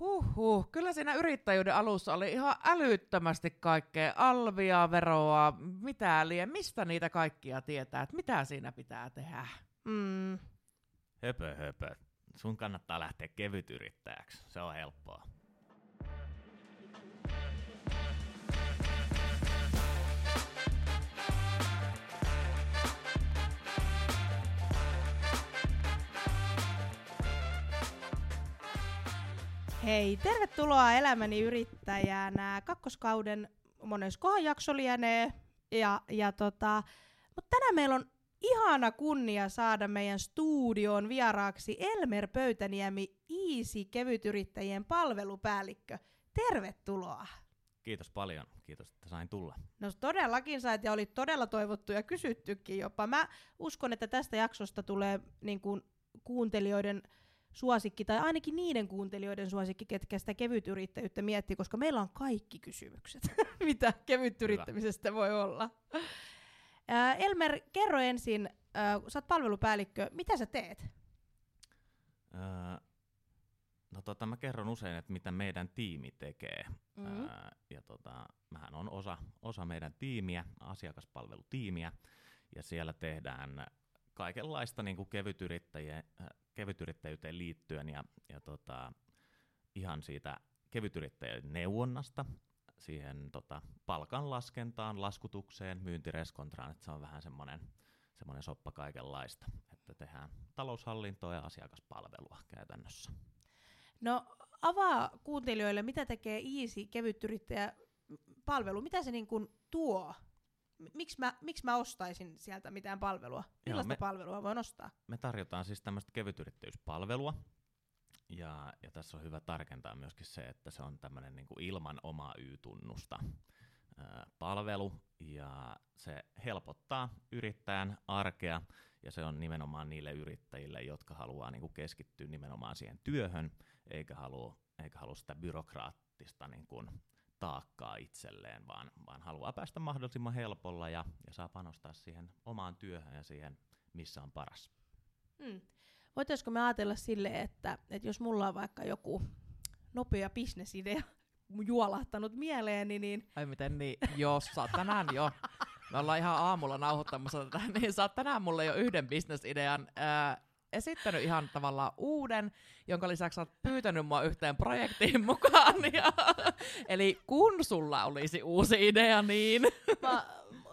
Huhhuh, kyllä siinä yrittäjyyden alussa oli ihan älyttömästi kaikkea alvia, veroa, mitä liian, mistä niitä kaikkia tietää, että mitä siinä pitää tehdä. Mm. Höpö, höpö. Sun kannattaa lähteä kevytyrittäjäksi. Se on helppoa. Hei, tervetuloa Elämäni yrittäjänä. Kakkoskauden moneskohan jakso lienee. Ja, ja tota, mutta tänään meillä on ihana kunnia saada meidän studioon vieraaksi Elmer Pöytäniemi, Easy kevytyrittäjien palvelupäällikkö. Tervetuloa. Kiitos paljon. Kiitos, että sain tulla. No todellakin sait ja oli todella toivottu ja kysyttykin jopa. Mä uskon, että tästä jaksosta tulee niin kuin, kuuntelijoiden suosikki, tai ainakin niiden kuuntelijoiden suosikki, ketkä sitä kevytyrittäjyyttä miettii, koska meillä on kaikki kysymykset, mitä kevytyrittämisestä voi olla. Ää, Elmer, kerro ensin, ää, sä oot palvelupäällikkö, mitä sä teet? Öö, no tota, mä kerron usein, että mitä meidän tiimi tekee. Mm-hmm. Öö, ja tota, mähän on osa, osa meidän tiimiä, asiakaspalvelutiimiä, ja siellä tehdään kaikenlaista niin kuin äh, kevytyrittäjyyteen liittyen ja, ja tota, ihan siitä kevytyrittäjien neuvonnasta siihen tota, palkanlaskentaan, laskutukseen, myyntireskontraan, että se on vähän semmoinen semmoinen soppa kaikenlaista, että tehdään taloushallintoa ja asiakaspalvelua käytännössä. No avaa kuuntelijoille, mitä tekee Easy kevytyrittäjä palvelu, mitä se niin kuin tuo? Miksi mä, miksi mä ostaisin sieltä mitään palvelua? Millaista me- palvelua voin ostaa? Me tarjotaan siis tämmöistä kevytyrittäjyyspalvelua, ja, ja tässä on hyvä tarkentaa myöskin se, että se on tämmöinen niin ilman omaa Y-tunnusta ää, palvelu, ja se helpottaa yrittäjän arkea, ja se on nimenomaan niille yrittäjille, jotka haluaa niin kuin keskittyä nimenomaan siihen työhön, eikä halua, eikä halua sitä byrokraattista niin kuin taakkaa itselleen, vaan, vaan haluaa päästä mahdollisimman helpolla ja, ja saa panostaa siihen omaan työhön ja siihen, missä on paras. Hmm. Voitaisiko me ajatella sille, että, että jos mulla on vaikka joku nopea bisnesidea juolahtanut mieleeni, niin... Ai miten niin, jos sä tänään jo. Me ollaan ihan aamulla nauhoittamassa tätä, niin sä oot tänään mulle jo yhden bisnesidean ää, esittänyt ihan tavallaan uuden, jonka lisäksi olet pyytänyt mua yhteen projektiin mukaan. Ja, eli kun sulla olisi uusi idea, niin... Mä,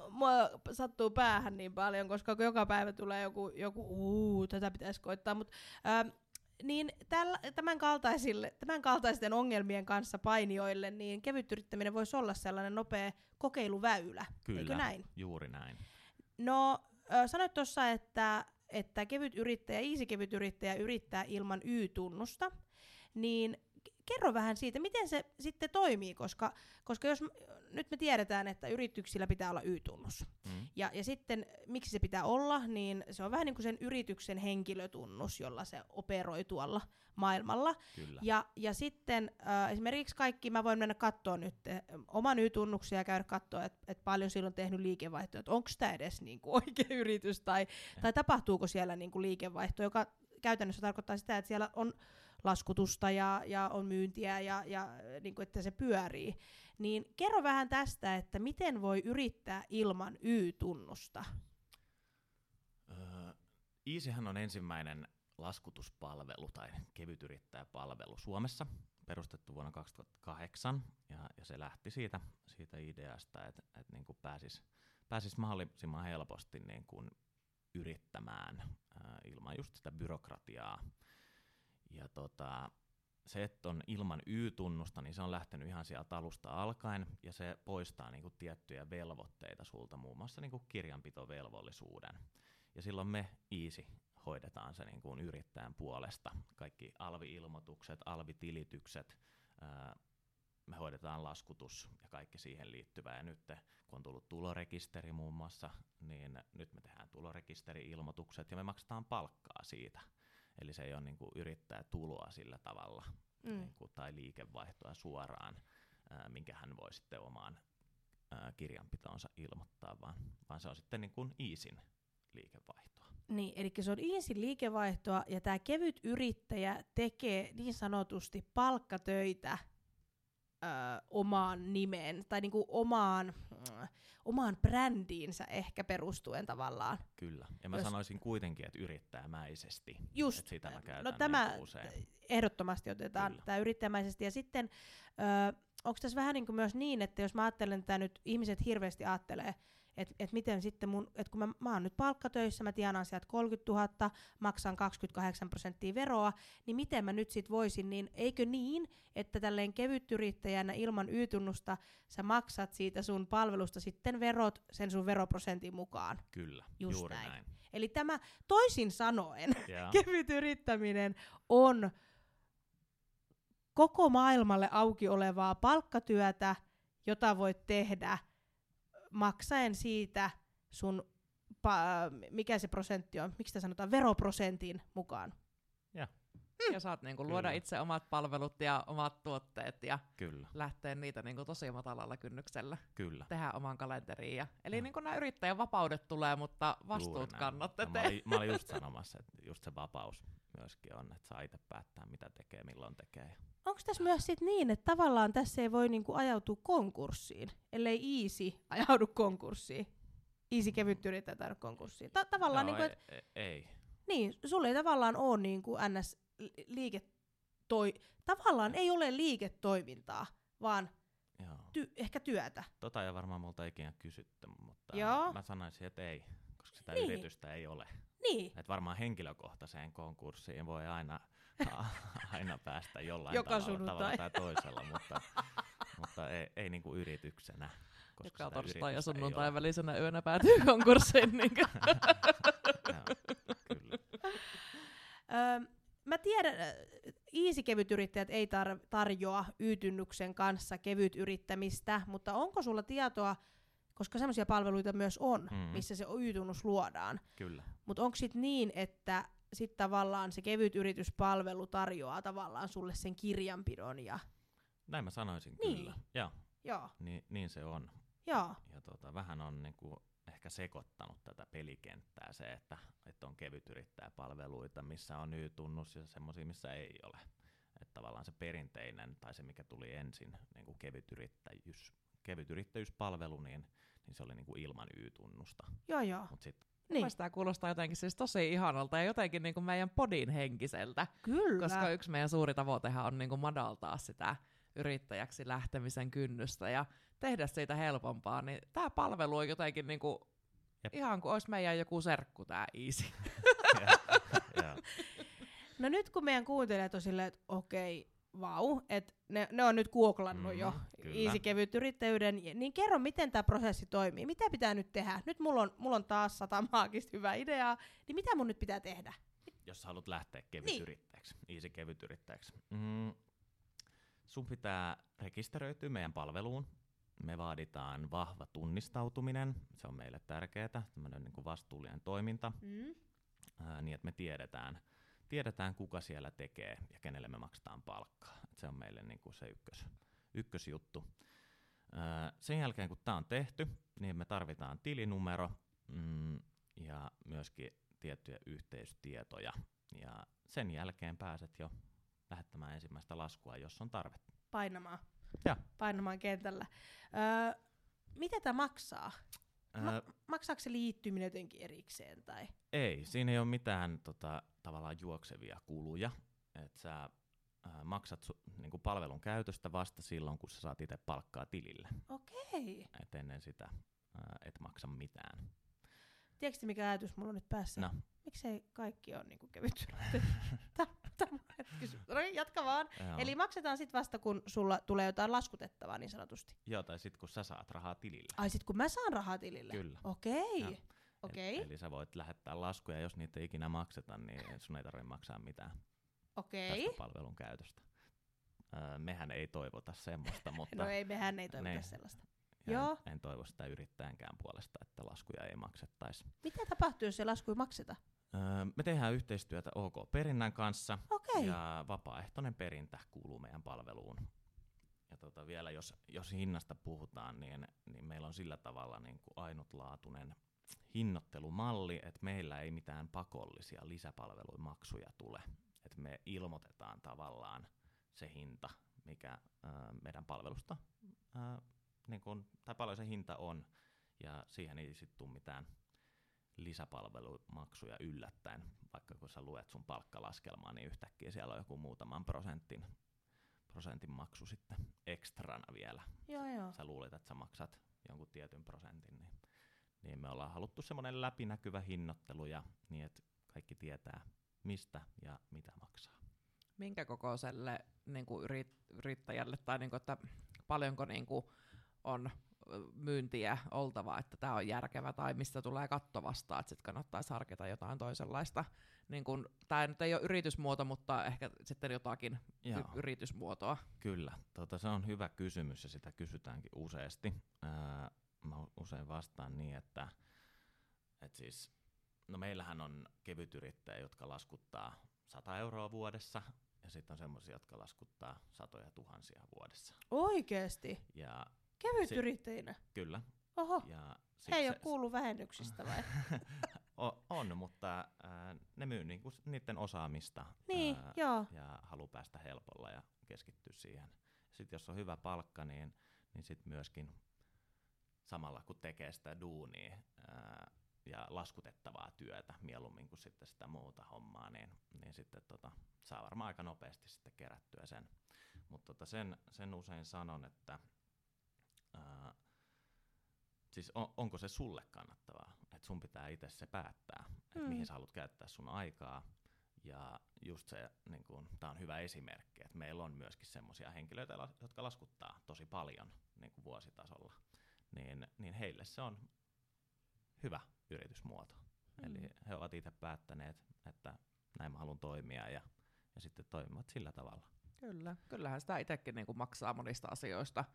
mua sattuu päähän niin paljon, koska joka päivä tulee joku, joku uu, tätä pitäisi koittaa. Mut, ähm, niin täl, tämän, kaltaisille, tämän kaltaisten ongelmien kanssa painijoille, niin kevyt yrittäminen voisi olla sellainen nopea kokeiluväylä. Kyllä, Eikö näin? juuri näin. No, sanoit tuossa, että, että kevyt yrittäjä, easy kevyt yrittäjä yrittää ilman Y-tunnusta, niin kerro vähän siitä, miten se sitten toimii, koska, koska jos nyt me tiedetään, että yrityksillä pitää olla Y-tunnus. Mm. Ja, ja sitten miksi se pitää olla, niin se on vähän niin kuin sen yrityksen henkilötunnus, jolla se operoi tuolla maailmalla. Kyllä. Ja, ja sitten äh, esimerkiksi kaikki, mä voin mennä katsoa nyt äh, oman Y-tunnuksen ja käydä katsoa, että et paljon silloin on tehnyt liikevaihtoa, että onko tämä edes niinku oikea yritys tai, tai tapahtuuko siellä niinku liikevaihto, joka käytännössä tarkoittaa sitä, että siellä on laskutusta ja, ja on myyntiä ja, ja niin kuin, että se pyörii. Niin kerro vähän tästä, että miten voi yrittää ilman Y-tunnusta? Öö, on ensimmäinen laskutuspalvelu tai kevytyrittäjäpalvelu Suomessa, perustettu vuonna 2008, ja, ja se lähti siitä, siitä ideasta, että et niin pääsisi pääsis mahdollisimman helposti niin kuin yrittämään ää, ilman just sitä byrokratiaa. Ja tota, se, että on ilman Y-tunnusta, niin se on lähtenyt ihan sieltä alusta alkaen, ja se poistaa niin kuin tiettyjä velvoitteita sulta, muun muassa niin kuin kirjanpitovelvollisuuden. Ja silloin me Easy hoidetaan se niin kuin yrittäjän puolesta. Kaikki alvi-ilmoitukset, alvitilitykset, ää, me hoidetaan laskutus ja kaikki siihen liittyvää. Ja nyt kun on tullut tulorekisteri muun muassa, niin nyt me tehdään tulorekisteri-ilmoitukset ja me maksetaan palkkaa siitä. Eli se ei ole niin kuin yrittäjätuloa sillä tavalla Mm. niin kuin, tai liikevaihtoa suoraan, ää, minkä hän voi sitten omaan ää, kirjanpitoonsa ilmoittaa, vaan, vaan se on sitten niin kuin Easin liikevaihtoa. Niin, eli se on easy liikevaihtoa ja tämä kevyt yrittäjä tekee niin sanotusti palkkatöitä ö, omaan nimeen tai niinku omaan, mm, omaan brändiinsä ehkä perustuen tavallaan. Kyllä. Ja mä Jos- sanoisin kuitenkin, että yrittäjämäisesti. Just, Et sitä mä käytän no tämä niinku usein. ehdottomasti otetaan Kyllä. tämä yrittäjämäisesti. Ja sitten onko tässä vähän niin kuin myös niin, että jos mä ajattelen tätä nyt, ihmiset hirveästi ajattelee, että et miten sitten mun, että kun mä, mä oon nyt palkkatöissä, mä tienaan sieltä 30 000, maksan 28 prosenttia veroa, niin miten mä nyt sit voisin, niin eikö niin, että tälleen kevytyrittäjänä ilman Y-tunnusta sä maksat siitä sun palvelusta sitten verot sen sun veroprosentin mukaan. Kyllä, Just juuri näin. näin. Eli tämä toisin sanoen, Ja, kevyt yrittäminen on koko maailmalle auki olevaa palkkatyötä, jota voit tehdä maksaen siitä sun, pa- mikä se prosentti on, miksi sitä sanotaan, veroprosentin mukaan. Ja saat niinku luoda Kyllä. itse omat palvelut ja omat tuotteet ja kyllä, lähteä niitä niinku tosi matalalla kynnyksellä. kyllä. Tehdä oman kalenteriin. Ja, eli Joo. niinku nämä yrittäjän vapaudet tulee, mutta vastuut Ja Mä olin, mä olin just sanomassa, että just se vapaus myöskin on, että saa itse päättää, mitä milloin tekee. Onko tässä myös sit niin, että tavallaan tässä ei voi niinku ajautua konkurssiin, ellei Easy ajaudu konkurssiin? Easy kevyt yrittäjä tai konkurssiin. Ta- tavallaan Joo, niinku, et, ei, ei, ei. Niin, sulla ei tavallaan ole niinku ns. li- liiketoi... Tavallaan ei ole liiketoimintaa, vaan Joo. ty- ehkä työtä. Tota ei varmaan multa ikinä kysytty, mutta Joo. mä sanoisin, että ei, koska sitä Niin. yritystä ei ole. Niin, Et varmaan henkilökohtaiseen konkurssiin voi aina, aina päästä jollain Joka tavalla, sunnuntai. tavalla tai toisella, mutta, mutta ei, ei niinku yrityksenä. Koska Joka torstai ja sunnuntai välisenä yönä päätyy konkurssiin. Niin Joo, kyllä. mä tiedän, Easy kevyt yrittäjät ei tar- tarjoa Y-tynnyksen kanssa kevyt yrittämistä, mutta onko sulla tietoa, koska semmoisia palveluita myös on, Mhm. missä se Y-tunnus luodaan, Kyllä. mutta onko sitten niin, että sit tavallaan se kevyt yrityspalvelu tarjoaa tavallaan sulle sen kirjanpidon ja Näin mä sanoisin Niin. kyllä. Joo, joo, niin, niin se on. joo, Ja tota, vähän on niinku ehkä sekoittanut tätä pelikenttää se, että, että on kevytyrittäjäpalveluita, missä on Y-tunnus ja semmoisia, missä ei ole. Että tavallaan se perinteinen tai se, mikä tuli ensin, niin kuin kevytyrittäjyys, kevytyrittäjyyspalvelu, niin, niin se oli niin kuin ilman Y-tunnusta. joo, joo. Mutta sitten Niin, Tämä kuulostaa jotenkin siis tosi ihanalta ja jotenkin niinku meidän podin henkiseltä. kyllä. Koska yksi meidän suuri tavoitehan on niinku madaltaa sitä yrittäjäksi lähtemisen kynnystä ja tehdä siitä helpompaa, niin tämä palvelu on jotenkin niinku Jep. ihan kuin olisi meidän joku serkku tämä Easy. ja, No nyt kun meidän kuuntelijat on silleen, että okei, vau, että ne, ne on nyt googlannut Mhm, jo kyllä. easy kevyt yrittäjyyden, niin kerro, miten tämä prosessi toimii. Mitä pitää nyt tehdä? Nyt mulla on, mulla on taas sata maagista hyvää ideaa, niin mitä mun nyt pitää tehdä? jos sä haluat lähteä Niin. kevytyrittäjäksi, easy kevytyrittäjäksi. Mm, sun pitää rekisteröityä meidän palveluun. Me vaaditaan vahva tunnistautuminen, se on meille tärkeää, tämmöinen niin vastuullinen toiminta, Mm. ää, niin että me tiedetään, tiedetään, kuka siellä tekee ja kenelle me maksetaan palkkaa. Et se on meille niin kuin se ykkös, ykkösjuttu. Ää, sen jälkeen, kun tämä on tehty, niin me tarvitaan tilinumero mm, ja myöskin tiettyjä yhteystietoja. Ja sen jälkeen pääset jo lähettämään ensimmäistä laskua, jos on tarvetta. Painamaan. Joo. Painamaan kentällä. Öö, mitä tämä maksaa? Ma- Ää, maksaako se liittyminen jotenkin erikseen? Tai? Ei, siinä ei ole mitään tota, tavallaan juoksevia kuluja. Et sä ää, maksat su, niinku palvelun käytöstä vasta silloin, kun sä saat itse palkkaa tilille. Okei. Et ennen sitä ää, et maksa mitään. Tiedätkö mikä ajatus mulla on nyt päässä? No. Miksei kaikki ole niinku kevyt? Tämä No niin, jatka vaan. Joo. Eli maksetaan sit vasta, kun sulla tulee jotain laskutettavaa niin sanotusti. Joo, tai sitten kun sä saat rahaa tilille. Ai sit kun mä saan rahaa tilille? Kyllä. Okei. Joo. Okei. Eli, eli sä voit lähettää laskuja, jos niitä ei ikinä makseta, niin sun ei tarvitse maksaa mitään Okei. tästä palvelun käytöstä. Öö, mehän ei toivota semmoista, mutta No ei, mehän ei toivota Niin. sellaista. Joo. En, en toivo sitä yrittäjänkään puolesta, että laskuja ei maksettaisi. Mitä tapahtuu, jos ei makseta? Öö, me tehdään yhteistyötä OK Perinnän kanssa Okei. ja vapaaehtoinen perintä kuuluu meidän palveluun. Ja tota, vielä jos, jos hinnasta puhutaan, niin, niin meillä on sillä tavalla niin kuin ainutlaatuinen hinnoittelumalli, että meillä ei mitään pakollisia lisäpalvelumaksuja tule. Että me ilmoitetaan tavallaan se hinta, mikä ää, meidän palvelusta, ää, niin kun, tai paljon se hinta on, ja siihen ei sitten tule mitään lisäpalvelumaksuja yllättäen, vaikka kun sä luet sun palkkalaskelmaa, niin yhtäkkiä siellä on joku muutaman prosentin, prosentin maksu sitten ekstrana vielä. Joo, joo. Sä luulet, että sä maksat jonkun tietyn prosentin, niin, niin me ollaan haluttu semmoinen läpinäkyvä hinnoittelu, ja niin että kaikki tietää, mistä ja mitä maksaa. Minkä kokoiselle niin kuin yrit, yrittäjälle, tai niin kuin, että paljonko niin kuin on myyntiä oltava, että tämä on järkevä, tai mistä tulee katto vastaan, että sitten kannattaisi harkita jotain toisenlaista. Niin kun, tämä nyt ei ole yritysmuoto, mutta ehkä sitten jotakin y- yritysmuotoa. Kyllä, tota, se on hyvä kysymys ja sitä kysytäänkin useasti. Ää, mä usein vastaan niin, että et siis, no meillähän on kevytyrittäjä, jotka laskuttaa 100 euroa vuodessa, ja sitten on semmoisia, jotka laskuttaa satoja tuhansia vuodessa. Oikeesti? Ja Kevyt Se- yrittäjinä? kyllä. Oho, Ja sit he ei se- ole kuullut vähennyksistä vai? o- on, mutta ää, ne myy niinku niiden osaamista niin, ää, joo. ja haluaa päästä helpolla ja keskittyä siihen. Sitten jos on hyvä palkka, niin, niin sitten myöskin samalla kun tekee sitä duunia ää, ja laskutettavaa työtä mieluummin kuin sitten sitä muuta hommaa, niin, niin sitten tota, saa varmaan aika nopeasti sitten kerättyä sen. Mutta tota sen, sen usein sanon, että ää, siis on, onko se sulle kannattavaa, että sun pitää itse se päättää, että Mm. mihin sä haluat käyttää sun aikaa. Ja just se, niin kun, tämä on hyvä esimerkki, että meillä on myöskin semmoisia henkilöitä, jotka laskuttaa tosi paljon niin kuin vuositasolla. Niin, niin heille se on hyvä yritysmuoto. Mm. Eli he ovat itse päättäneet, että näin mä haluan toimia ja, ja sitten toimivat sillä tavalla. Kyllä. Kyllähän sitä itsekin niin kuin maksaa monista asioista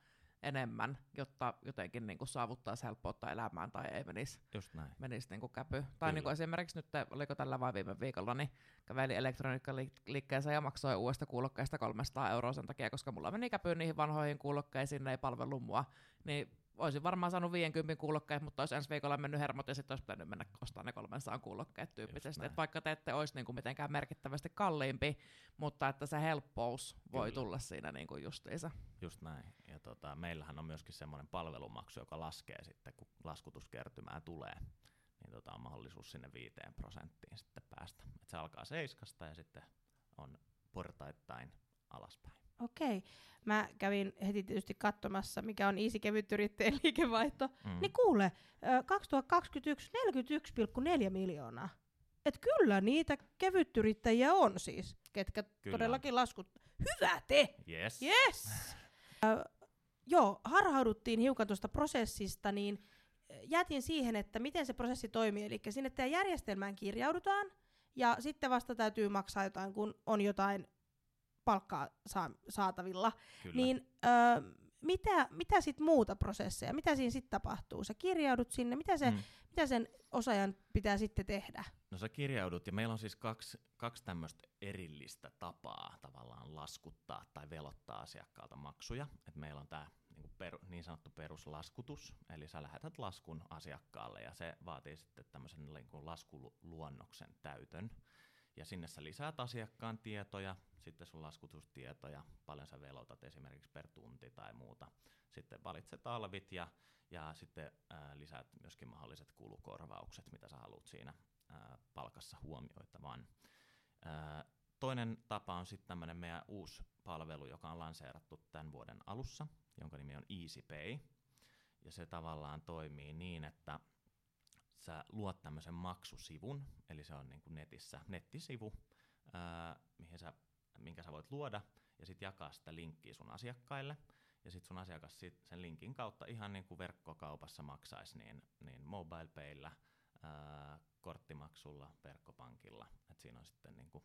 enemmän, jotta jotenkin niin kuin saavuttaisi helppoutta elämään tai ei menisi Just näin. menisi niin kuin käpy. Tai Kyllä. niin kuin esimerkiksi nyt, oliko tällä vai viime viikolla, niin kävelin elektroniikkaliikkeeseen ja maksoi uudesta kuulokkeesta 300 euroa sen takia, koska mulla meni käpyyn niihin vanhoihin kuulokkeisiin, ne ei palvellut mua. Niin olisin varmaan saanut 50 kuulokkeet, mutta olisi ensi viikolla mennyt hermot ja sitten olisi pitänyt mennä ostamaan ne 300 kuulokkeet tyyppisesti. Et vaikka te ette olisi niinku mitenkään merkittävästi kalliimpi, mutta että se helppous voi Kyllä. tulla siinä niinku justiinsa. Just näin. Ja tota, meillähän on myöskin semmoinen palvelumaksu, joka laskee sitten, kun laskutuskertymää tulee. Niin tota, on mahdollisuus sinne viiteen prosenttiin sitten päästä. Et se alkaa seiskasta ja sitten on portaittain alaspäin. Okei. Mä kävin heti tietysti katsomassa, mikä on Easy Kevyt Yrittäjän liikevaihto. Mm. Niin kuule, ö, 2021 41,4 miljoonaa. Et kyllä niitä kevytyrittäjiä on siis, ketkä Kyllä. todellakin laskut. Hyvä te! Yes. Yes! Ö, joo, harhauduttiin hiukan tuosta prosessista, niin jätin siihen, että miten se prosessi toimii. Eli sinne teidän järjestelmään kirjaudutaan, ja sitten vasta täytyy maksaa jotain, kun on jotain palkkaa saa, saatavilla. Kyllä. Niin ö, mitä, mitä sitten muuta prosesseja, mitä siinä sitten tapahtuu? Sä kirjaudut sinne, mitä, se, Mm. mitä sen osaajan pitää sitten tehdä? No sä kirjaudut, ja meillä on siis kaksi, kaksi tämmöistä erillistä tapaa tavallaan laskuttaa tai velottaa asiakkaalta maksuja. Et meillä on tämä niin, per, niin sanottu peruslaskutus, eli sä lähetät laskun asiakkaalle, ja se vaatii sitten tämmöisen niin kuin laskuluonnoksen täytön. Ja sinne sä lisäät asiakkaan tietoja, sitten sun laskutustietoja, paljon sä velotat esimerkiksi per tunti tai muuta. Sitten valitset alvit ja, ja sitten ää, lisäät myöskin mahdolliset kulukorvaukset, mitä sä haluat siinä ää, palkassa huomioitavan. Ää, toinen tapa on sitten tämmöinen meidän uusi palvelu, joka on lanseerattu tämän vuoden alussa, jonka nimi on EasyPay. Ja se tavallaan toimii niin, että sä luot tämmöisen maksusivun, eli se on niin kuin netissä nettisivu, ää, mihin sä, minkä sä voit luoda, ja sitten jakaa sitä linkkiä sun asiakkaille. Ja sitten sun asiakas sit sen linkin kautta ihan niin kuin verkkokaupassa maksaisi, niin, niin MobilePayllä, ää, korttimaksulla, verkkopankilla. Et siinä on sitten niin kuin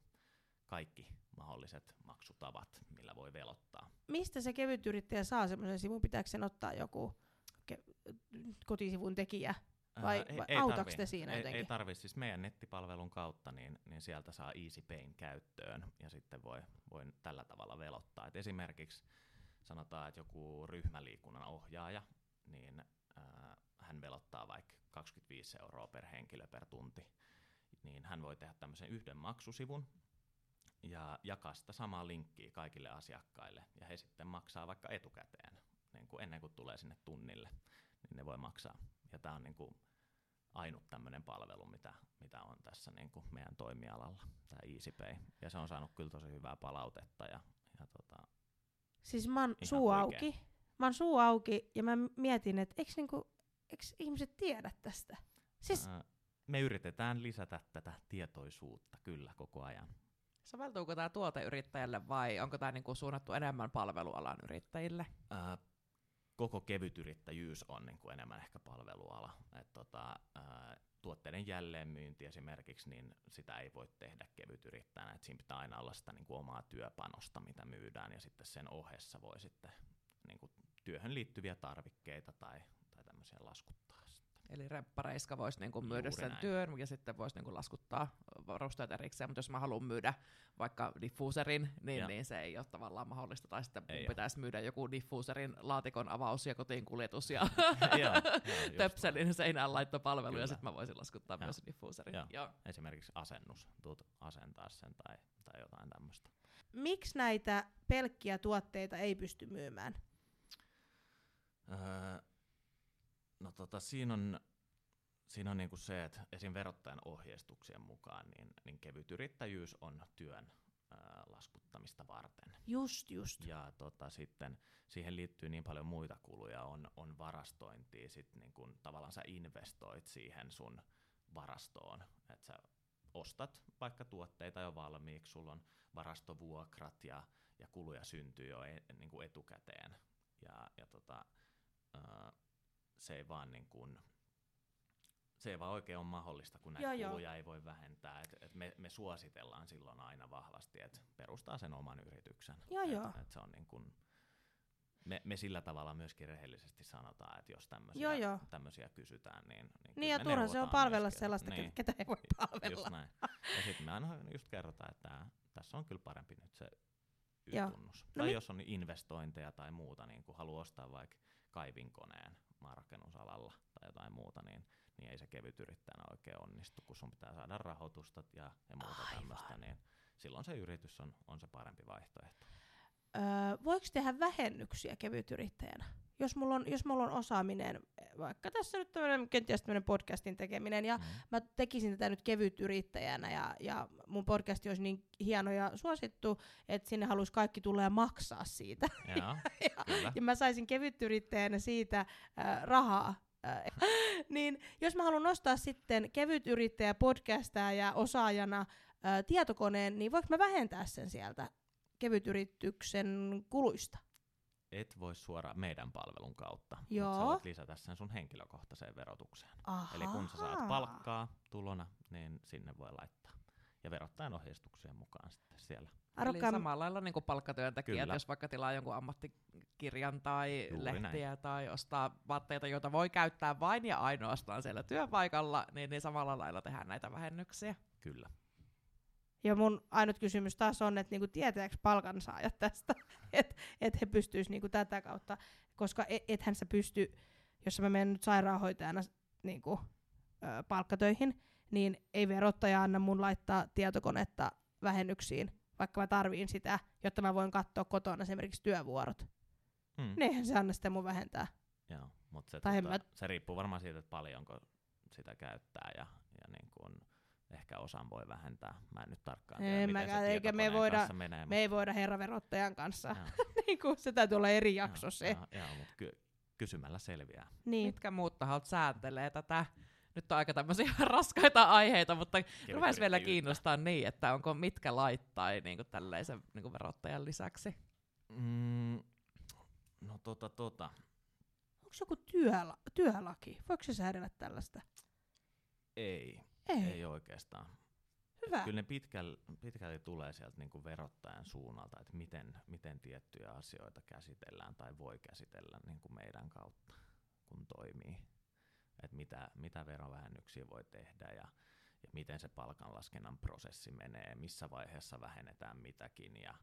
kaikki mahdolliset maksutavat, millä voi velottaa. Mistä se kevyt yrittäjä saa semmoisen sivun? Pitääkö sen ottaa joku ke- kotisivun tekijä? Vai- Ää, vai tarvii. te siinä ei, jotenkin? Ei tarvi, siis meidän nettipalvelun kautta, niin, niin sieltä saa EasyPayn käyttöön ja sitten voi, voi tällä tavalla velottaa. Et esimerkiksi sanotaan, että joku ryhmäliikunnan ohjaaja, niin ää, hän velottaa vaikka 25 euroa per henkilö per tunti, niin hän voi tehdä tämmöisen yhden maksusivun ja jakaa sitä samaa linkkiä kaikille asiakkaille, ja he sitten maksaa vaikka etukäteen, niin kuin ennen kuin tulee sinne tunnille, niin ne voi maksaa. Ja tämä on niin kuin ainut tämmöinen palvelu, mitä, mitä on tässä niin kuin meidän toimialalla, tämä EasyPay. Ja se on saanut kyllä tosi hyvää palautetta. Ja, ja tota, Siis mä oon suu huikea. auki. Mä oon suu auki ja mä mietin, että eikö, niinku, eikö ihmiset tiedä tästä? Siis ää, me yritetään lisätä tätä tietoisuutta kyllä koko ajan. Soveltuuko tämä tuoteyrittäjälle vai onko tämä niinku suunnattu enemmän palvelualan yrittäjille? Ää, koko kevytyrittäjyys on niin kuin enemmän ehkä palveluala. Et tota, ää, tuotteiden jälleenmyynti esimerkiksi, niin sitä ei voi tehdä kevytyrittäjänä. Et siinä pitää aina olla sitä niin kuin omaa työpanosta, mitä myydään, ja sitten sen ohessa voi sitten niin kuin työhön liittyviä tarvikkeita tai, tai tämmöisiä laskuttaa. Eli reppareiska voisi niinku myydä Juuri sen näin. työn ja sitten voisi niinku laskuttaa varusteet erikseen, mutta jos mä haluan myydä vaikka diffuuserin, niin, Ja. niin se ei ole tavallaan mahdollista. Tai sitten Ei mun pitäisi myydä joku diffuuserin laatikon avaus ja kotiin kuljetus ja just töpselin seinään laittopalvelu ja Kyllä. sitten mä voisin laskuttaa Joo. myös diffuuserin. Joo. Joo. Esimerkiksi asennus, tuut asentaa sen tai, tai jotain tämmöistä. miksi näitä pelkkiä tuotteita ei pysty myymään? Öö, no tota, siinä on, siinä on niinku se, että esim. verottajan ohjeistuksien mukaan niin, niin kevyt yrittäjyys on työn laskuttamista varten. Just, just. Ja tota, sitten siihen liittyy niin paljon muita kuluja, on, on varastointia, sit niin kun, tavallaan sä investoit siihen sun varastoon, että sä ostat vaikka tuotteita jo valmiiksi, sulla on varastovuokrat ja, ja kuluja syntyy jo e, niin kuin etukäteen. Ja, ja tota, ää, se ei vaan niin kuin, se ei vaan oikein ole mahdollista, kun näitä Joo, joo. kuluja ei voi vähentää. Et, et me, me suositellaan silloin aina vahvasti, että perustaa sen oman yrityksen. Joo, et, joo. Et se on niin kuin, me, me sillä tavalla myöskin rehellisesti sanotaan, että jos tämmöisiä, Joo, joo. tämmöisiä kysytään, niin, niin, Niin ja turha se on palvella myöskin, sellaista, niin, ketä ei voi palvella. Just näin. Ja sitten me aina just kerrotaan, että tässä on kyllä parempi nyt se Joo. Y-tunnus. No tai mi- jos on investointeja tai muuta, niin kun haluaa ostaa vaikka kaivinkoneen maanrakennusalalla tai jotain muuta, niin, niin ei se kevyt yrittäjänä oikein onnistu, kun sun pitää saada rahoitusta ja, ja muuta Aivan. tämmöistä, niin silloin se yritys on, on se parempi vaihtoehto. Öö, voiko tehdä vähennyksiä kevytyrittäjänä? Jos mulla, on, jos mulla on osaaminen, vaikka tässä nyt tämmönen, kenties tämmöinen podcastin tekeminen, ja Mm. mä tekisin tätä nyt kevytyrittäjänä, ja, ja mun podcasti olisi niin hieno ja suosittu, että sinne haluaisi kaikki tulla ja maksaa siitä. Ja, kyllä. ja mä saisin kevytyrittäjänä siitä äh, rahaa. Äh, niin jos mä haluan nostaa sitten kevytyrittäjä podcastaa ja osaajana äh, tietokoneen, niin voiko mä vähentää sen sieltä kevytyrityksen kuluista? Et voi suoraan meidän palvelun kautta, mutta Joo. sä voit lisätä sen sun henkilökohtaiseen verotukseen. Aha. Eli kun sä saat palkkaa tulona, niin sinne voi laittaa. Ja verottajan ohjeistuksien mukaan sitten siellä. Eli Arvokkaan, samalla lailla niin palkkatyöntekijät, Kyllä. jos vaikka tilaa jonkun ammattikirjan tai Juuri lehtiä tai ostaa vaatteita, joita voi käyttää vain ja ainoastaan siellä työpaikalla, niin, niin samalla lailla tehdään näitä vähennyksiä. Kyllä. Ja mun ainut kysymys taas on, että niinku tietääkö palkansaajat tästä, että et he pystyisivät niinku tätä kautta, koska et, ethän sä pysty, jos mä menen nyt sairaanhoitajana niinku, ö, palkkatöihin, niin ei verottaja anna mun laittaa tietokonetta vähennyksiin, vaikka mä tarviin sitä, jotta mä voin katsoa kotona esimerkiksi työvuorot. Mm. Niin eihän se anna sitä mun vähentää. Joo, mutta se, Tai tota, mä- se riippuu varmaan siitä, että paljonko sitä käyttää ja, ja niin kun ehkä osan voi vähentää. Mä en nyt tarkkaan tiedä, miten mäkään, se eikä me voida- kanssa menee. Me ei voida herra verottajan kanssa, Joo, niinku, se täytyy olla eri jakso se. Joo, joo mutta ky- kysymällä selviää. Niin. Mitkä muut tahot sääntelee tätä? Nyt on aika tämmöisiä raskaita aiheita, mutta rupesi vielä kiinnostaa niin, että onko mitkä laittaa niin tällaisen niin verottajan lisäksi. Mm, no tota tota. Onko joku työla- työlaki? Voiko se säädellä tällaista? Ei, Ei. ei oikeastaan. Hyvä. Kyllä ne pitkäl, pitkälti tulee sieltä niin kuin verottajan suunnalta, että miten, miten tiettyjä asioita käsitellään tai voi käsitellä niin kuin meidän kautta, kun toimii. Että mitä, mitä verovähennyksiä voi tehdä ja, ja miten se palkanlaskennan prosessi menee, missä vaiheessa vähennetään mitäkin ja,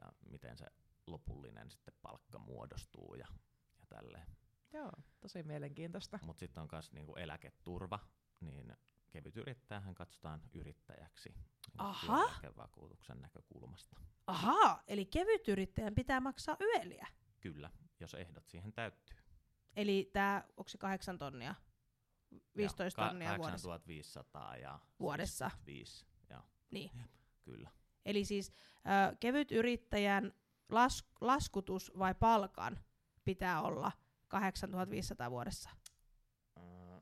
ja miten se lopullinen sitten palkka muodostuu ja, ja tälleen. Joo, tosi mielenkiintoista. Mutta sitten on myös niinku eläketurva, niin kevyt yrittäjähän katsotaan yrittäjäksi niinku Aha. työeläkevakuutuksen näkökulmasta. Ahaa, eli kevyt yrittäjän pitää maksaa yöliä. Kyllä, jos ehdot siihen täyttyy. Eli tää, onko se kahdeksan tonnia? 15 Joo, tonnia vuodessa. 8500 ja Vuodessa. 5, ja Niin. kyllä. Eli siis ö, kevyt yrittäjän las, laskutus vai palkan pitää olla 8500 vuodessa. Öö,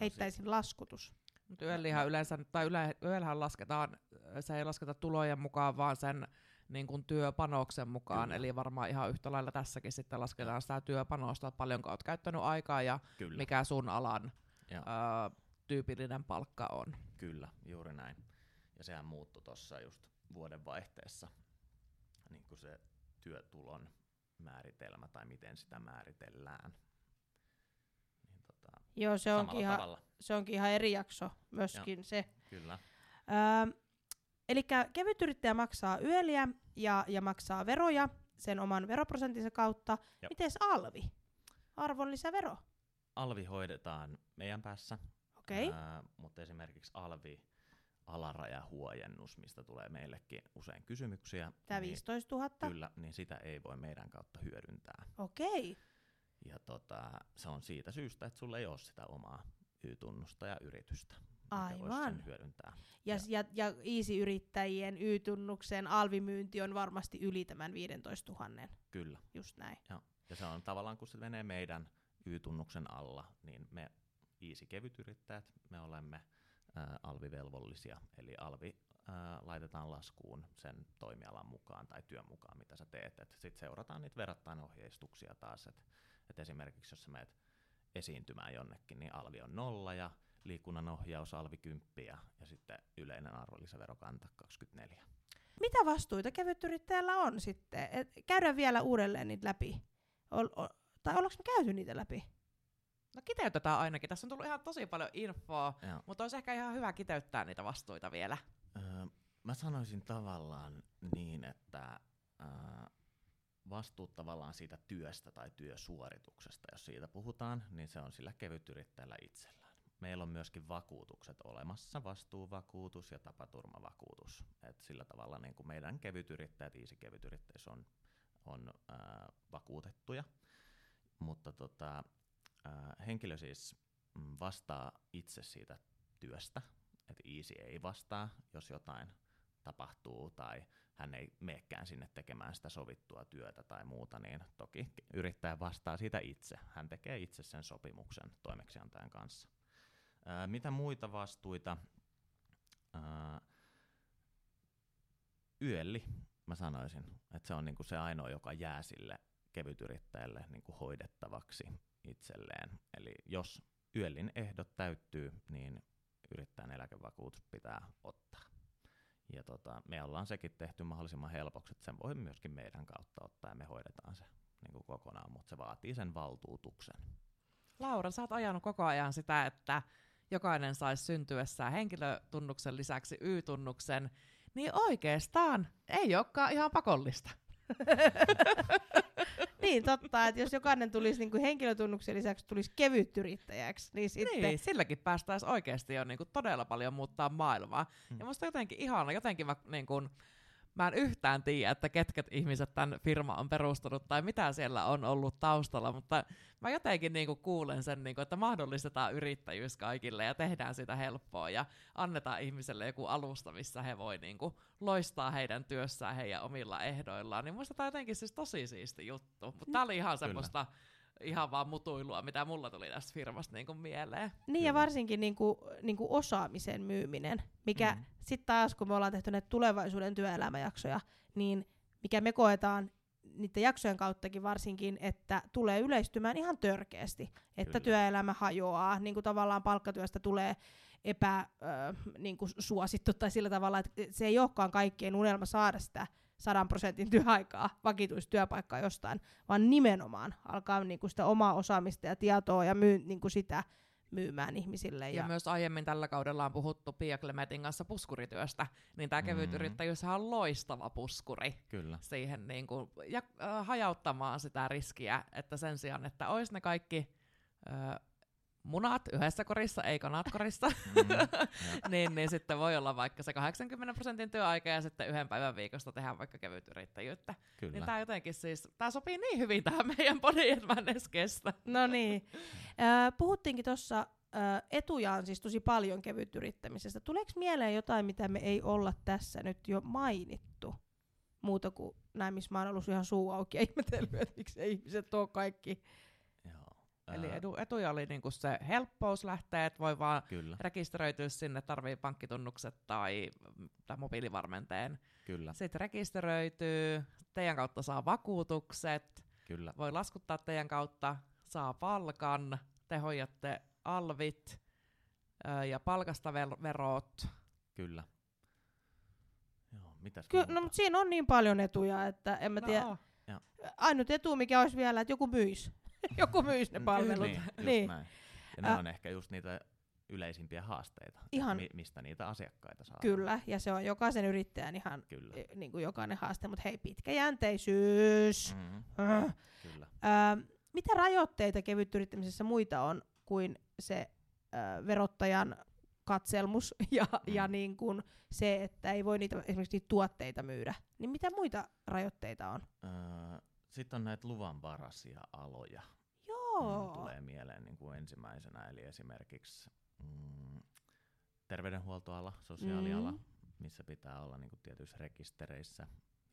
Heittäisin laskutus. Mut yöllihän yleensä, tai yle, yöllähän lasketaan, se ei lasketa tulojen mukaan, vaan sen niin kuin työpanoksen mukaan. Kyllä. Eli varmaan ihan yhtä lailla tässäkin sitten lasketaan sitä työpanosta, että paljonko olet käyttänyt aikaa ja Kyllä, mikä sun alan Joo. ö, tyypillinen palkka on. kyllä, juuri näin. Ja sehän muuttui tuossa just vuoden vaihteessa, niin kuin se työtulon määritelmä tai miten sitä määritellään. Joo, se onkin, ihan, tavalla, se onkin ihan eri jakso myöskin se. kyllä. Öö, Eli kevyt yrittäjä maksaa yöliä ja, ja maksaa veroja sen oman veroprosentinsa kautta. Joo. Mites alvi? Arvonlisävero. Alvi hoidetaan meidän päässä, Okei. Okay. ää, mutta esimerkiksi alvi alarajahuojennus, mistä tulee meillekin usein kysymyksiä. Tämä niin 15 000. Kyllä, niin sitä ei voi meidän kautta hyödyntää. Okei. Ja tota, se on siitä syystä, että sulla ei ole sitä omaa Y-tunnusta ja yritystä, Aivan. sen hyödyntää. Ja, ja, ja Easy-yrittäjien Y-tunnuksen alvimyynti on varmasti yli tämän 15 000. Kyllä. Just näin. Ja se on tavallaan, kun se menee meidän Y-tunnuksen alla, niin me Easy kevytyrittäjät, me olemme ää, alvivelvollisia, eli alvi ää, laitetaan laskuun sen toimialan mukaan tai työn mukaan, mitä sä teet. Sitten seurataan niitä verrattain-ohjeistuksia taas, että et esimerkiksi jos sä meet esiintymään jonnekin, niin alvi on nolla ja liikunnan ohjaus alvi 10 ja, ja sitten yleinen arvonlisäverokanta 24. Mitä vastuita kevytyrittäjällä on sitten? Et käydään vielä uudelleen niitä läpi. Ol, o, tai ollaanko me käyty niitä läpi? No kiteytetään ainakin. Tässä on tullut ihan tosi paljon infoa, Joo. mutta olisi ehkä ihan hyvä kiteyttää niitä vastuita vielä. Öö, mä sanoisin tavallaan niin, että öö, vastuut tavallaan siitä työstä tai työsuorituksesta, jos siitä puhutaan, niin se on sillä kevytyrittäjällä itsellään. Meillä on myöskin vakuutukset olemassa, vastuuvakuutus ja tapaturmavakuutus. Et sillä tavalla niin kuin meidän kevytyrittäjät, easy kevytyrittäjät on, on öö, vakuutettuja, mutta tota, öö, henkilö siis mm, vastaa itse siitä työstä, että Easy ei vastaa, jos jotain tapahtuu tai hän ei meekään sinne tekemään sitä sovittua työtä tai muuta, niin toki yrittäjä vastaa siitä itse. Hän tekee itse sen sopimuksen toimeksiantajan kanssa. Ää, mitä muita vastuita? Ää, yölli, mä sanoisin, että se on niinku se ainoa, joka jää sille kevytyrittäjälle niinku hoidettavaksi itselleen. Eli jos yöllin ehdot täyttyy, niin yrittäjän eläkevakuutus pitää ottaa. Ja tota, me ollaan sekin tehty mahdollisimman helpoksi, että sen voi myöskin meidän kautta ottaa ja me hoidetaan se niin kuin kokonaan, mutta se vaatii sen valtuutuksen. Laura, sä oot ajanut koko ajan sitä, että jokainen saisi syntyessään henkilötunnuksen lisäksi Y-tunnuksen, niin oikeastaan ei olekaan ihan pakollista. niin, totta, että jos jokainen tulisi niin kuin henkilötunnuksen lisäksi tulisi kevytyrittäjäksi, niin sitten... Niin, silläkin päästäisiin oikeasti jo niinku todella paljon muuttaa maailmaa. Mm. Ja musta jotenkin ihana, jotenkin mä, niinku, mä en yhtään tiedä, että ketkä ihmiset tämän firma on perustanut tai mitä siellä on ollut taustalla, mutta mä jotenkin niinku kuulen sen, niinku, että mahdollistetaan yrittäjyys kaikille ja tehdään sitä helppoa ja annetaan ihmiselle joku alusta, missä he voi niinku loistaa heidän työssään heidän omilla ehdoillaan. Niin musta tämä on jotenkin siis tosi siisti juttu. Mutta tää oli ihan Kyllä. Ihan vaan mutuilua, mitä mulla tuli tästä firmasta niinku mieleen. Niin ja varsinkin niinku, niinku osaamisen myyminen, mikä Mm. sitten taas kun me ollaan tehty näitä tulevaisuuden työelämäjaksoja, niin mikä me koetaan niiden jaksojen kauttakin varsinkin, että tulee yleistymään ihan törkeästi, että Kyllä. työelämä hajoaa, niin kuin tavallaan palkkatyöstä tulee epä, äh, niin kuin suosittu tai sillä tavalla, että se ei olekaan kaikkien unelma saada sitä sadan prosentin työaikaa, vakituista työpaikkaa jostain, vaan nimenomaan alkaa niin kuin sitä omaa osaamista ja tietoa ja myy, niin kuin sitä myymään ihmisille. Ja, ja myös aiemmin tällä kaudella on puhuttu Pia Klemetin kanssa puskurityöstä, niin tämä kevyt Mm. yrittäjyys on loistava puskuri Kyllä. siihen niin kuin, ja, äh, hajauttamaan sitä riskiä, että sen sijaan, että olisi ne kaikki äh, munat yhdessä korissa, ei kanat korissa, Mm, niin, niin sitten voi olla vaikka se 80 prosentin työaika ja sitten yhden päivän viikosta tehdään vaikka kevyt yrittäjyyttä. Niin kyllä. tää jotenkin siis, tää sopii niin hyvin tähän meidän podiin, että mä en edes kestä. No niin. Puhuttiinkin tuossa, etuja on siis tosi paljon kevytyrittämisestä. Tuleeko mieleen jotain, mitä me ei olla tässä nyt jo mainittu? Muuta kuin näin, missä mä oon ollut ihan suu auki ja ihmetellyt, että miksi ei ihmiset ole kaikki. Joo. Eli Ää, edu, etuja oli niinku se helppous lähteä, että voi vaan Kyllä, rekisteröityä sinne, tarvii pankkitunnukset tai, tai mobiilivarmenteen. kyllä, Sitten rekisteröityy, teidän kautta saa vakuutukset, kyllä. voi laskuttaa teidän kautta, saa palkan, te hoidatte alvit ö, ja palkasta vel- verot. Kyllä. Joo, mitäs Ky- muuta? no, mutta siinä on niin paljon etuja, että en mä tiedä. No, Ainut etu, mikä olisi vielä, että joku myisi. joku myisi ne Mm, palvelut. Niin, just Niin. näin. Ja ne Ä- on ehkä just niitä yleisimpiä haasteita, Ihan- mi- mistä niitä asiakkaita saa. Kyllä, ja se on jokaisen yrittäjän ihan Kyllä. eh, niin kuin jokainen haaste, mutta hei, pitkäjänteisyys. Mm, Äh. kyllä. Ö, mitä rajoitteita kevytyrittämisessä muita on kuin se ö, verottajan katselmus ja, Mm. ja niin kuin se, että ei voi niitä, esimerkiksi niitä tuotteita myydä? Niin mitä muita rajoitteita on? Öö, Sitten on näitä luvanvaraisia aloja. Joo. Mm, tulee mieleen niin kuin ensimmäisenä, eli esimerkiksi mm, terveydenhuoltoala, sosiaaliala, Mm. missä pitää olla niin kuin tietyissä rekistereissä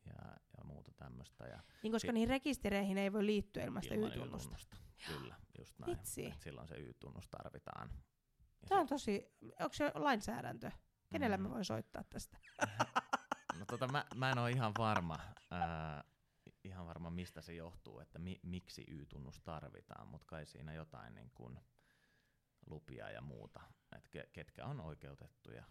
ja, ja muuta tämmöistä. Ja Niin koska Si- niihin rekistereihin ei voi liittyä ilman sitä Y-tunnusta. Y-tunnusta. Kyllä, just näin. Vitsi. Et silloin se Y-tunnus tarvitaan. Ja Tämä on tosi, onko se lainsäädäntö? Kenellä Mm. mä voin soittaa tästä? No tota, mä, mä en ole ihan varma, ää, ihan varma, mistä se johtuu, että mi, miksi Y-tunnus tarvitaan, mutta kai siinä jotain niin kuin lupia ja muuta, että ke, ketkä on oikeutettuja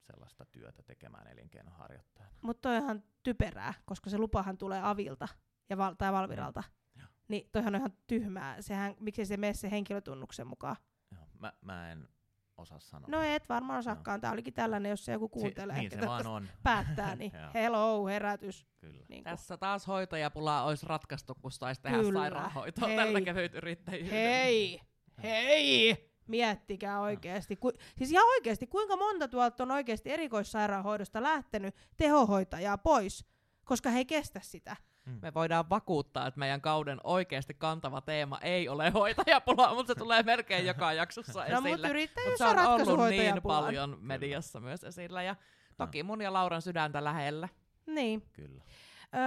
sellaista työtä tekemään elinkeinonharjoittajana. Mutta toi on ihan typerää, koska se lupahan tulee avilta ja val- tai valviralta. Joo. Niin toihan on ihan tyhmää. Sehän, miksi se mene se henkilötunnuksen mukaan? Joo, mä, mä en osaa sanoa. No et varmaan osaakaan. Tämä olikin tällainen, jos se joku kuuntelee. si, niin se vaan on, Päättää, niin hello, herätys. kyllä. Niin Tässä taas hoitajapula olisi ratkaistu, kun saisi tehdä Kyllä. sairaanhoitoa Hei. tällä kevyt yrittäjyydellä. Hei! Hei! Miettikää oikeasti. Ku, siis ihan oikeasti, kuinka monta tuolta on oikeasti erikoissairaanhoidosta lähtenyt tehohoitajaa pois, koska he ei kestä sitä. Me voidaan vakuuttaa, että meidän kauden oikeasti kantava teema ei ole hoitajapula, mutta se tulee melkein joka jaksossa No mutta esille. yrittäjyys Mutta se on ollut niin paljon mediassa myös esillä. Ja toki mun ja Lauran sydäntä lähellä. Niin. Kyllä.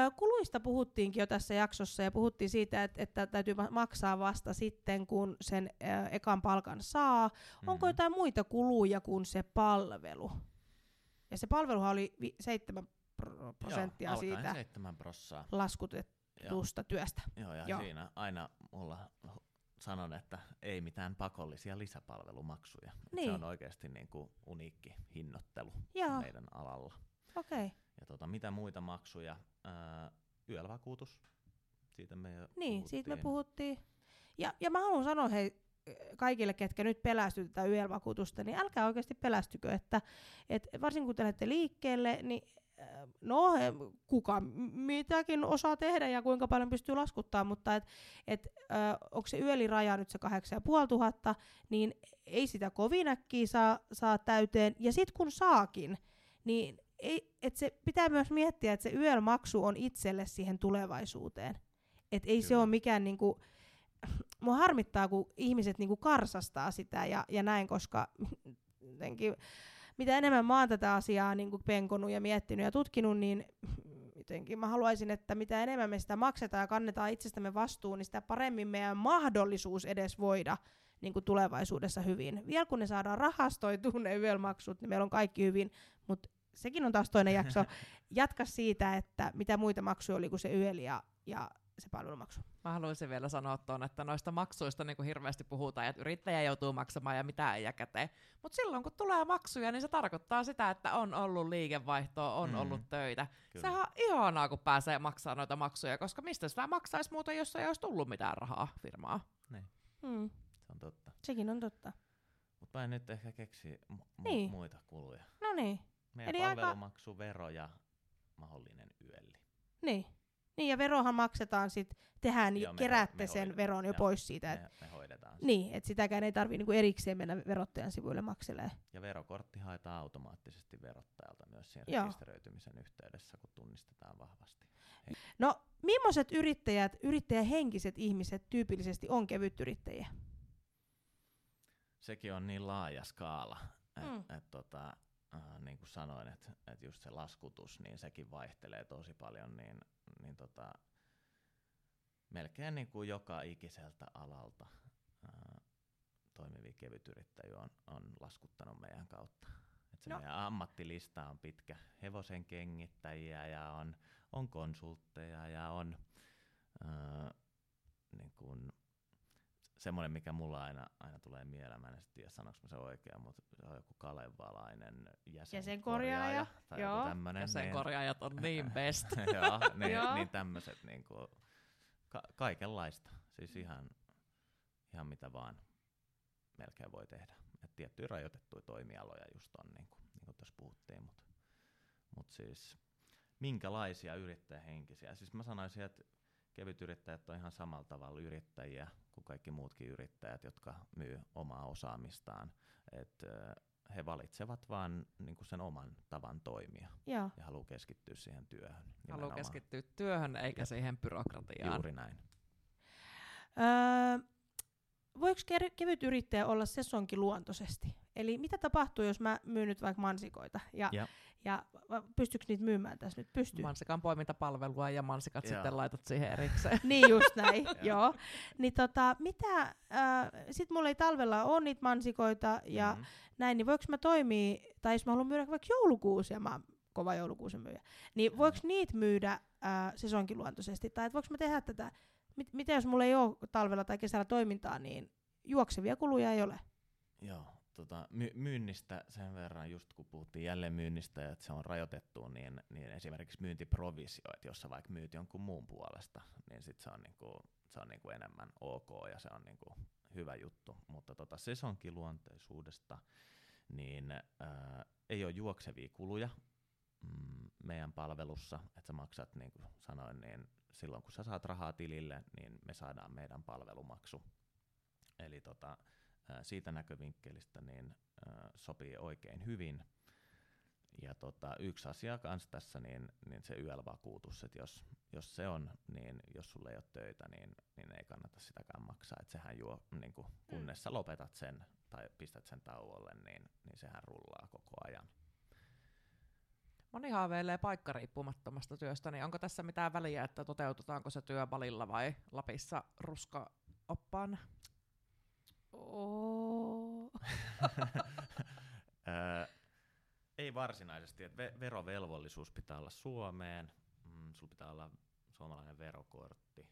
Ö, kuluista puhuttiinkin jo tässä jaksossa ja puhuttiin siitä, että, että täytyy ma- maksaa vasta sitten, kun sen ö, ekan palkan saa. Onko Mhm. jotain muita kuluja kuin se palvelu? Ja se palveluhan oli vi- 7 pro- prosenttia Joo, siitä alkaen 7 prossaa. laskutetusta työstä. Joo, ja Joo. Joo. siinä aina mulla sanon, että ei mitään pakollisia lisäpalvelumaksuja. Niin. Se on oikeasti niin kuin uniikki hinnoittelu Joo, meidän alalla. okei. Okay. Ja tota, mitä muita maksuja? Ää, YEL-vakuutus. Siitä me jo Niin, siitä me puhuttiin. puhuttiin. Ja, ja mä haluan sanoa hei, kaikille, ketkä nyt pelästyy tätä YEL-vakuutusta, niin älkää oikeasti pelästykö, että et varsinkin kun te lähdette liikkeelle, niin no kuka mitäkin osaa tehdä ja kuinka paljon pystyy laskuttaa, mutta et, et, äh, onko se yöliraja nyt se 8500, niin ei sitä kovin äkkiä saa, saa täyteen. Ja sitten kun saakin, niin ei, et se pitää myös miettiä, että se YEL-maksu on itselle siihen tulevaisuuteen. Et ei se Kyllä. ole mikään niinku, mua harmittaa, kun ihmiset niinku karsastaa sitä ja, ja näin, koska jotenkin, mitä enemmän mä oon tätä asiaa niinku penkonut ja miettinyt ja tutkinut, niin jotenkin mä haluaisin, että mitä enemmän me sitä maksetaan ja kannetaan itsestämme vastuun, niin sitä paremmin meidän mahdollisuus edes voida niin kuin tulevaisuudessa hyvin. Vielä kun ne saadaan rahastoitua ne YEL-maksut, niin meillä on kaikki hyvin, mutta sekin on taas toinen jakso. Jatka siitä, että mitä muita maksuja oli kuin se YEL ja, ja se palvelumaksu. Mä haluaisin vielä sanoa tuon, että noista maksuista niin kuin hirveästi puhutaan, että yrittäjä joutuu maksamaan ja mitä ei jää käteen. Mutta silloin kun tulee maksuja, niin se tarkoittaa sitä, että on ollut liikevaihtoa, on Mm. ollut töitä. Kyllä. Sehän on ihanaa, kun pääsee maksamaan noita maksuja, koska mistä sitä maksaisi muuta, jos ei olisi tullut mitään rahaa firmaa. Niin, Hmm, se on totta. sekin on totta. Mutta mä en nyt ehkä keksi mu- mu- Niin. muita kuluja. No niin, Meidän Eli aika- palvelumaksu, vero ja mahdollinen yölli. niin. Niin, ja verohan maksetaan sit, tehän Joo, me keräätte me sen hoidetaan, veron jo joo. pois siitä. Et, Me, me hoidetaan niin, että sitäkään ei tarvii niinku erikseen mennä verottajan sivuille makselee. Ja verokortti haetaan automaattisesti verottajalta myös siinä Joo. rekisteröitymisen yhteydessä, kun tunnistetaan vahvasti. No, millaiset yrittäjät, yrittäjähenkiset ihmiset tyypillisesti on kevytyrittäjiä? Sekin on niin laaja skaala, että Mm. et, tota, äh, niin kuin sanoin, että et just se laskutus, niin sekin vaihtelee tosi paljon, niin, niin tota, melkein niin kuin joka ikiseltä alalta äh, toimivia kevytyrittäjiä on, on laskuttanut meidän kautta. Et se no. meidän ammattilista on pitkä. Hevosen kengittäjiä ja on, on konsultteja ja on äh, niin kuin, semmoinen, mikä mulla aina, aina tulee mieleen, mä en tiedä sanoinko mä se oikein, mutta se on joku kalevalainen jäsenkorjaaja. Jäsenkorjaaja, tai joo. joku tämmönen. Ja sen niin, korjaajat on niin best. joo, niin, Joo. niin tämmöiset niinku, ka- kaikenlaista. Siis ihan, ihan mitä vaan melkein voi tehdä. Et tiettyjä rajoitettuja toimialoja just on, niin kuin, niin kuin tuossa puhuttiin, mutta mut siis minkälaisia yrittäjähenkisiä. Siis mä sanoisin, että kevytyrittäjät on ihan samalla tavalla yrittäjiä kuin kaikki muutkin yrittäjät, jotka myy omaa osaamistaan. Et, ö, he valitsevat vaan niin sen oman tavan toimia Joo. ja haluaa keskittyä siihen työhön. Haluaa nimenomaan. keskittyä työhön eikä Jep. siihen byrokratiaan. Juuri näin. Öö, voiko ke- kevyt yrittäjä olla sesonkiluontoisesti? Eli mitä tapahtuu, jos mä myyn nyt vaikka mansikoita? Ja, Ja. Ja pystyykö niitä myymään tässä nyt? Pystyy. Mansikan poimintapalvelua ja mansikat Joo. sitten laitat siihen erikseen. niin just näin, joo. Niin tota, mitä, äh, sit mulla ei talvella ole niitä mansikoita ja Mhm. näin, niin voiko mä toimia, tai jos mä haluan myydä vaikka joulukuusia, mä oon kova joulukuusen myyjä, niin voiko niitä myydä äh, sesonkiluontoisesti, tai et voiko mä tehdä tätä, mit, mitä jos mulla ei ole talvella tai kesällä toimintaa, niin juoksevia kuluja ei ole. Joo, tota, my- myynnistä sen verran, just kun puhuttiin jälleen myynnistä, että se on rajoitettu, niin, niin esimerkiksi myyntiprovisio, että jos sä vaikka myyt jonkun muun puolesta, niin sit se on, niinku, se on niinku enemmän ok ja se on niinku hyvä juttu. Mutta tota sesonkiluonteisuudesta, niin ää, ei ole juoksevia kuluja mm, meidän palvelussa, että sä maksat, niin kuin sanoin, niin silloin kun sä saat rahaa tilille, niin me saadaan meidän palvelumaksu. Eli tota, siitä näkövinkkelistä niin sopii oikein hyvin. Ja tota, yksi asia kanssa tässä, niin, niin se YL-vakuutus, että jos, jos se on, niin jos sulle ei ole töitä, niin, niin ei kannata sitäkään maksaa. Että sehän juo, niin kuin, kunnes sä lopetat sen tai pistät sen tauolle, niin, niin sehän rullaa koko ajan. Moni haaveilee paikkariippumattomasta työstä, niin onko tässä mitään väliä, että toteutetaanko se työ Balilla vai Lapissa ruska-oppaana? Ei varsinaisesti, että ve- verovelvollisuus pitää olla Suomeen, mm, sulla pitää olla suomalainen verokortti,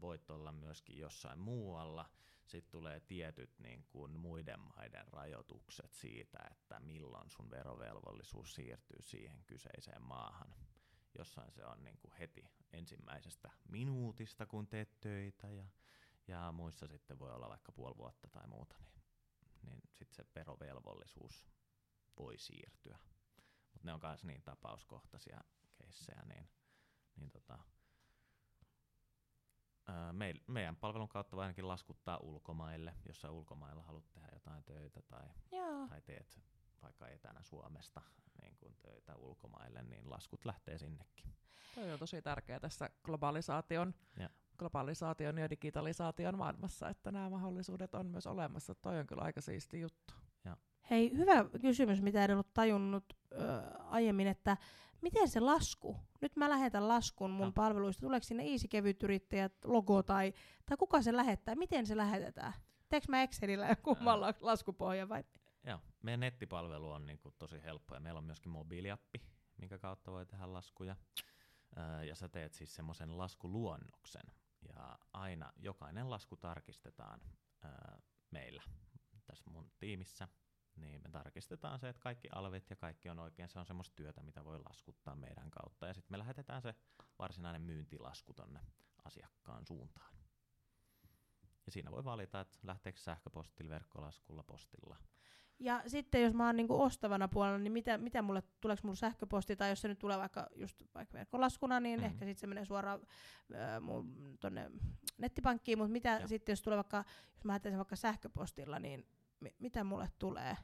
voit olla myöskin jossain muualla. Sitten tulee tietyt niin kuin muiden maiden rajoitukset siitä, että milloin sun verovelvollisuus siirtyy siihen kyseiseen maahan. Jossain se on niin kuin heti ensimmäisestä minuutista, kun teet töitä, ja, ja muissa sitten voi olla vaikka puoli vuotta tai muuta, niin, niin sitten se verovelvollisuus voi siirtyä. Mutta ne on myös niin tapauskohtaisia keissejä, niin, niin tota, ää, meil, meidän palvelun kautta voi ainakin laskuttaa ulkomaille, jos sä ulkomailla haluat tehdä jotain töitä tai, Joo. tai teet vaikka etänä Suomesta niin kun töitä ulkomaille, niin laskut lähtee sinnekin. Toi on tosi tärkeää tässä globalisaation, Ja. Globalisaation ja digitalisaation maailmassa, että nämä mahdollisuudet on myös olemassa. Toi on kyllä aika siisti juttu. Hei, hyvä kysymys, mitä en ollut tajunnut ö, aiemmin, että miten se lasku? Nyt mä lähetän laskun mun No. palveluista. Tuleeko sinne Easy Kevyt Yrittäjät logo tai, tai kuka se lähettää? Miten se lähetetään? Teekö mä Excelillä kummalla laskupohja vai? Joo, meidän nettipalvelu on niin kuin tosi helppo ja meillä on myöskin mobiiliappi, minkä kautta voi tehdä laskuja. Öö, ja sä teet siis semmoisen laskuluonnoksen ja aina jokainen lasku tarkistetaan öö, meillä tässä mun tiimissä. Niin me tarkistetaan se, että kaikki alvit ja kaikki on oikein. Se on semmoista työtä, mitä voi laskuttaa meidän kautta. Ja sitten me lähetetään se varsinainen myyntilasku tonne asiakkaan suuntaan. ja siinä voi valita, että lähteekö sähköpostilla, verkkolaskulla, postilla. Ja sitten jos mä oon niinku ostavana puolella, niin mitä, mitä mulle, tuleeko mulle sähköposti, tai jos se nyt tulee vaikka just vaikka verkkolaskuna, niin mm-hmm. ehkä sitten se menee suoraan äh, mun tonne nettipankkiin, mutta mitä sitten jos tulee vaikka, jos mä ajattelen sen vaikka sähköpostilla, niin mi- mitä mulle tulee?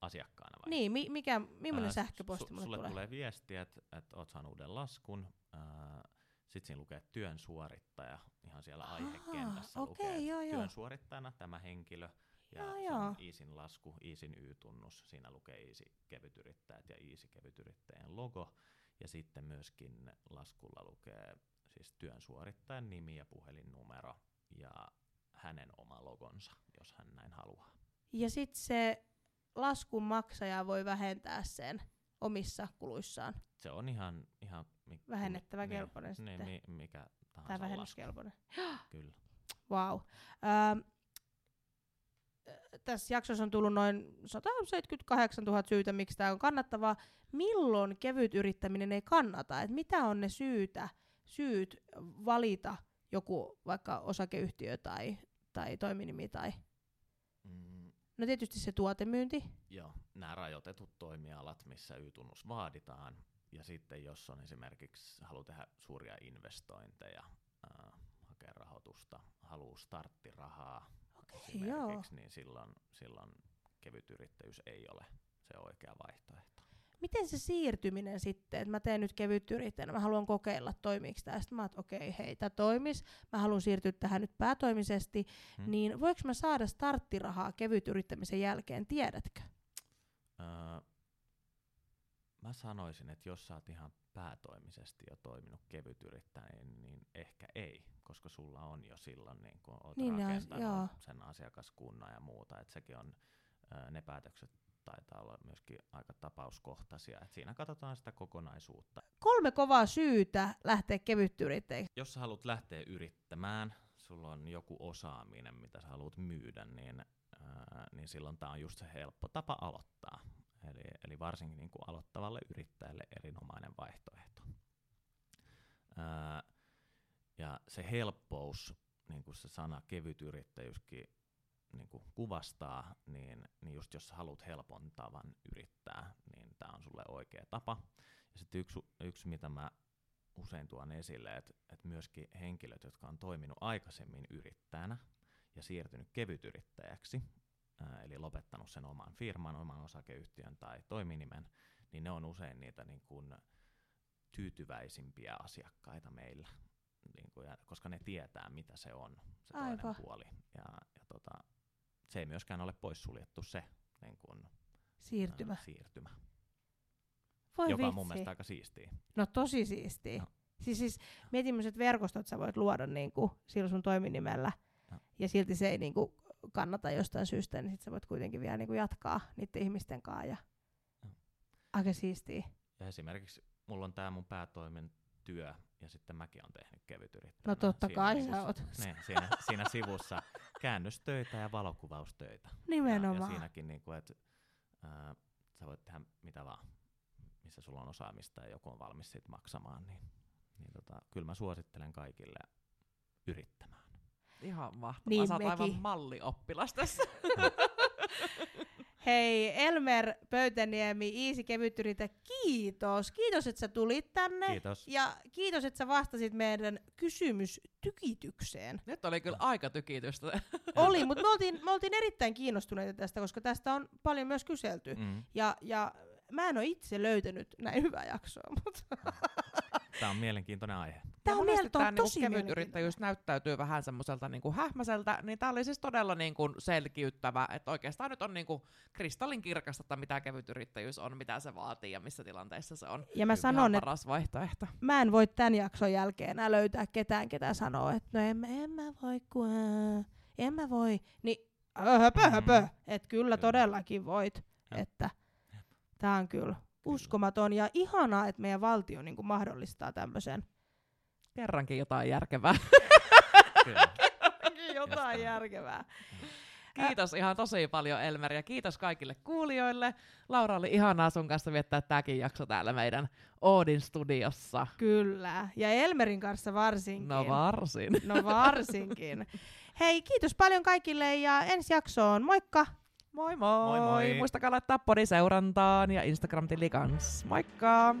Asiakkaana vai? Niin, mi- mikä, millainen Ää, sähköposti su- mulle sulle tulee? tulee viesti, että et oot saanut uuden laskun. Sitten siinä lukee työn suorittaja ihan siellä aihekentässä okei, lukee, joo, joo. työn suorittajana tämä henkilö. Ja Joo, se on. Iisin lasku, Iisin Y-tunnus, siinä lukee Iisi kevytyrittäjät ja Iisi kevytyrittäjän logo. Ja sitten myöskin laskulla lukee siis työn suorittajan nimi ja puhelinnumero ja hänen oma logonsa, jos hän näin haluaa. Ja sitten se laskun maksaja voi vähentää sen omissa kuluissaan. Se on ihan, ihan mi- Vähennettävä mi- kelpoinen niin, sitten. Niin, mi- mikä tahansa Tai lasku. vähennyskelpoinen. Kyllä. Wow. Ähm, tässä jaksossa on tullut noin 178 000 syytä, miksi tämä on kannattavaa. Milloin kevyt yrittäminen ei kannata? Et mitä on ne syytä, syyt valita joku vaikka osakeyhtiö tai, tai toiminimi? Tai... Mm, No tietysti se tuotemyynti. joo, nämä rajoitetut toimialat, missä Y-tunnus vaaditaan. Ja sitten jos on esimerkiksi, haluaa tehdä suuria investointeja, äh, hakea rahoitusta, haluaa starttirahaa Okei, joo. esimerkiksi, niin silloin, silloin kevyt yrittäjyys ei ole se oikea vaihtoehto. Miten se siirtyminen sitten, että mä teen nyt kevyt yrittäjänä, mä haluan kokeilla, toimiiko tämä. Sitten mä että okei, hei, tämä toimis, mä haluan siirtyä tähän nyt päätoimisesti, Hmm. niin voiko mä saada starttirahaa kevyt yrittämisen jälkeen, tiedätkö? Mä sanoisin, että jos sä oot ihan päätoimisesti jo toiminut kevyt yrittäjä, niin, ehkä ei, koska sulla on jo silloin, niin kun oot Niin, rakentanut joo. sen asiakaskunnan ja muuta, että sekin on, ne päätökset taitaa olla myöskin aika tapauskohtaisia, että siinä katsotaan sitä kokonaisuutta. Kolme kovaa syytä lähteä kevyt yrittäjäksi. Jos sä haluat lähteä yrittämään, sulla on joku osaaminen, mitä sä haluat myydä, niin, ää, niin silloin tämä on just se helppo tapa aloittaa. Eli, eli varsinkin niin kuin aloittavalle yrittäjälle erinomainen vaihtoehto. Ää, ja se helppous, niin kuin se sana kevyt yrittäjyyskin niin kuin kuvastaa, niin, niin just jos haluat helpon tavan yrittää, niin tämä on sulle oikea tapa. Ja sitten yksi, yksi, mitä mä usein tuon esille, että, että myöskin henkilöt, jotka on toiminut aikaisemmin yrittäjänä ja siirtynyt kevytyrittäjäksi, eli lopettanut sen oman firman, oman osakeyhtiön tai toiminimen, niin ne on usein niitä niin kuin tyytyväisimpiä asiakkaita meillä, niin kuin, ja, koska ne tietää, mitä se on, se toinen Aivan. puoli. Ja, ja tota, se ei myöskään ole poissuljettu se niin kuin, Siirtymä. ää, siirtymä Voi joka vitsi. on mun mielestä aika siistiä. No tosi siistiä. Joo. Siis, siis mietin, millaiset verkostot sä voit luoda niinku, sillä sun toiminimellä. Joo. Ja silti se ei niinku, kannata jostain syystä, niin sit sä voit kuitenkin vielä niinku, jatkaa niiden ihmisten kanssa. Ja... Joo. Aika siistiä. Ja esimerkiksi mulla on tämä mun päätoimen työ, ja sitten mäkin on tehnyt kevytyrittäjänä. No totta siinä kai sivussa- sä oot. Ne, siinä, siinä sivussa käännöstöitä ja valokuvaustöitä. Ja, ja Nimenomaan. siinäkin, niin kuin, että ää, sä voit tehdä mitä vaan, missä sulla on osaamista ja joku on valmis siitä maksamaan, niin, niin tota, kyllä mä suosittelen kaikille yrittämään. Ihan mahtavaa. Niin Sä oot aivan mallioppilas tässä. Hei, Elmer Pöytäniemi, Iisi Kevytyritä, kiitos. Kiitos, että sä tulit tänne. Kiitos. Ja kiitos, että sä vastasit meidän kysymystykitykseen. Nyt oli kyllä aika tykitystä. Oli, mutta me oltiin, me oltiin erittäin kiinnostuneita tästä, koska tästä on paljon myös kyselty. Mm. Ja, ja mä en ole itse löytänyt näin hyvää jaksoa, mutta Tämä on mielenkiintoinen aihe. Tämä on, tää on niinku tosi kevyt yrittäjyys näyttäytyy vähän semmoiselta niinku hähmäseltä, niin tämä oli siis todella niinku selkiyttävä, että oikeastaan nyt on niinku kristallin kirkasta, että mitä kevyt yrittäjyys on, mitä se vaatii ja missä tilanteissa se on Ja mä sanon, että paras vaihtoehto. mä en voi tämän jakson jälkeen enää löytää ketään, ketä sanoo, että no en, en mä voi, kun ää, en mä voi. Niin höpö, höpö. Mm. Että kyllä todellakin voit. Joo. Että tää on kyllä uskomaton ja ihanaa, että meidän valtio niin kuin mahdollistaa tämmöisen. Kerrankin jotain järkevää. Kyllä. jotain järkevää. Kiitos ihan tosi paljon Elmer ja kiitos kaikille kuulijoille. Laura oli ihanaa sun kanssa viettää tämäkin jakso täällä meidän Oodin studiossa. Kyllä. Ja Elmerin kanssa varsinkin. No varsin. No varsinkin. Hei, kiitos paljon kaikille ja ensi jaksoon. Moikka! Moi moi! Moi moi. Muistakaa laittaa podi seurantaan ja Instagram-tili kans. Moikka!